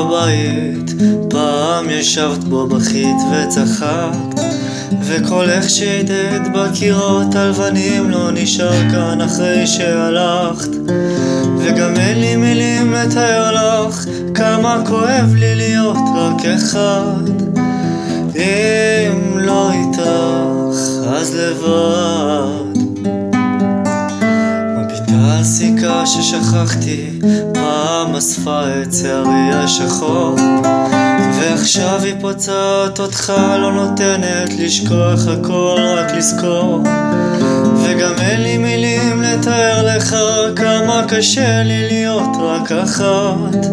בבית, פעם ישבת בו בכית וצחקת וקולך שהדהד בקירות הלבנים לא נשאר כאן אחרי שהלכת. וגם אין לי מילים לתאר לך כמה כואב לי להיות רק אחד. אם לא איתך אז לבד ששכחתי פעם אספה את שערי השחור. ועכשיו היא פוצעת אותך, לא נותנת לשכוח הכל, רק לזכור. וגם אין לי מילים לתאר לך כמה קשה לי להיות רק אחת.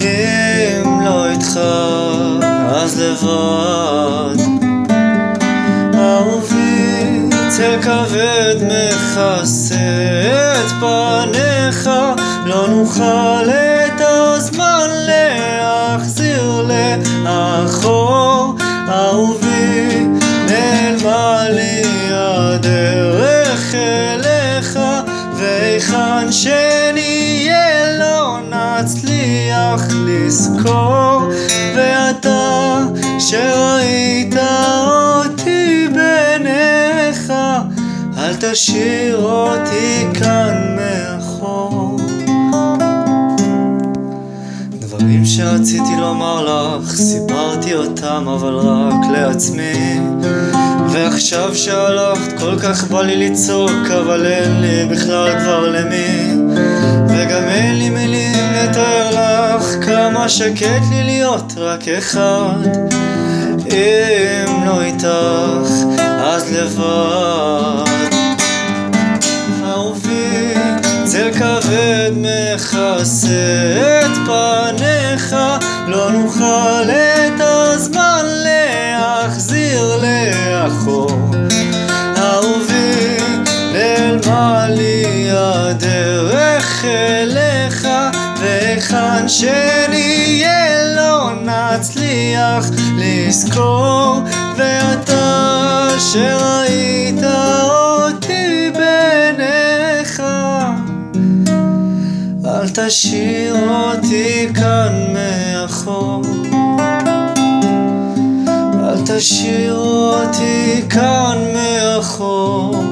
אם לא איתך, אז לבד צל כבד מכסה את פניך. לא נוכל את הזמן להחזיר לאחור. אהובי, נעלמה לי הדרך אליך והיכן שנהיה לא נצליח לזכור. ואתה שראית אותי תשאיר אותי כאן מאחור. דברים שרציתי לומר לך, סיפרתי אותם אבל רק לעצמי. ועכשיו שהלכת כל כך בא לי לצעוק אבל אין לי בכלל כבר למי. וגם אין לי מילים לתאר לך כמה שקט לי להיות רק אחד. אם לא איתך אז לבד כבד מכסה את פניך לא נוכל את הזמן להחזיר לאחור. אהובי נעלמה לי הדרך אליך והיכן שנהיה לא נצליח לזכור ואתה שראית אל תשאיר אותי כאן מאחור. אל תשאיר אותי כאן מאחור